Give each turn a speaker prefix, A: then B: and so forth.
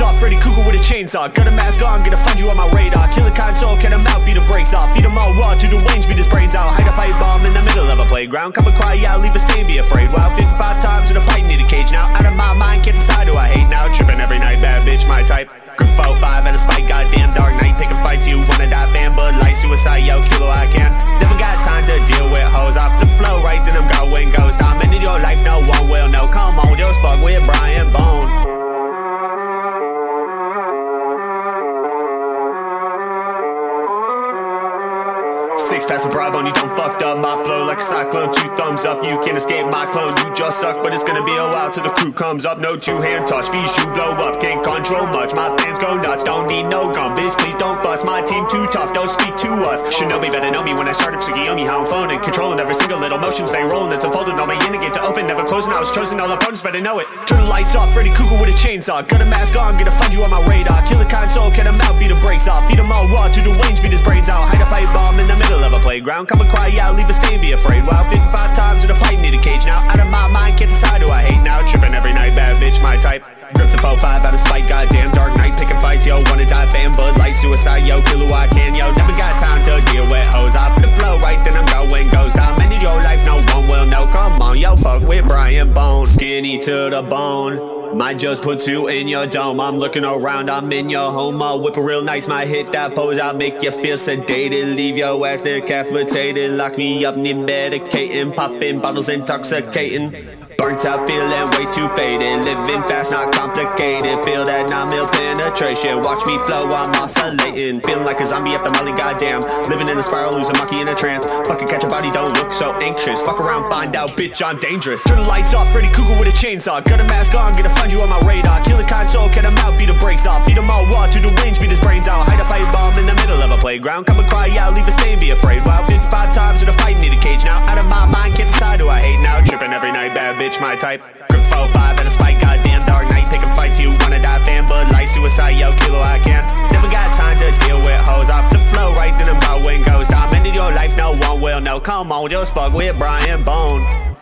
A: off, Freddy Krueger with a chainsaw. Got a mask on, gonna find you on my radar. Kill a console, can him out, beat the brakes off. Feed him all raw to the wings, beat his brains out. Hide a pipe bomb in the middle of a playground. Come and cry out, leave a stain, be afraid. Wow, 55 times in a fight, need a cage now. Out of my mind, can't decide who I hate now. Tripping every night, bad bitch, my type. Six a bribe on you, don't fucked up my flow like a cyclone. Two thumbs up, you can't escape my clone. You just suck, but it's gonna be a while till the crew comes up. No two hand touch, Bijuu blow up, can't control much. My fans go nuts, don't need no gun, bitch. Please don't bust. My team too tough, don't speak to us. Shinobi better know me when I started Tsukuyomi. How I'm phoning, controlling every single little motion, stay rolling. It's unfolding, all my in to open, never closing. I was chosen, all opponents better know it. Turn the lights off, Freddy Krueger with a chainsaw. Got a mask on, gonna find you on my radar. Kill a console, get him out, beat the brakes off. Feed him all raw to the wings, beat his brains out. Hide a pipe bomb in the of playground. Come and cry out, leave a stain, be afraid. Wow, 55 times in a fight, need a cage now. Out of my mind, can't decide who I hate now. Tripping every night, bad bitch, my type. Grip the 4-5 out of spite, goddamn dark night, picking fights, yo. Wanna die, fan, bud, light, suicide, yo. Kill who I can, yo. Never got time to deal with hoes. I the flow right, then I'm going ghost. I'm into your life, no one will know. Come on, yo, fuck with Bryan Bone. Skinny to the bone. Might just put you in your dome. I'm looking around, I'm in your home. I'll whip a real nice, might hit that pose. I'll make you feel sedated, leave your ass decapitated. Lock me up, need medicating, popping bottles intoxicating. Burnt out, feeling way too faded. Living fast, not complicated. Feel that 9 mil penetration. Watch me flow, I'm oscillating. Feeling like a zombie after Molly, goddamn. Living in a spiral, losing monkey in a trance. Fucking catch a body, don't look so anxious. Fuck around, find out, bitch, I'm dangerous. Turn the lights off, Freddy Krueger with a chainsaw. Got a mask on, gonna find you on my radar. Kill a console, get him out, beat the brakes off. Feed him all raw to the wings, beat his brains out. Hide a pipe bomb in the middle of a playground. Come and cry out, leave a stain, be afraid. Wow, bitch, my type. Grip 4-5 and a spike, goddamn dark night. Pick Picking fights, you wanna die, fan, but light, suicide, yo, kilo, I can. Never got time to deal with hoes. Off the flow, right then I'm going ghost. I'm into your life, no one will know. Come on, just fuck with Bryan Bone.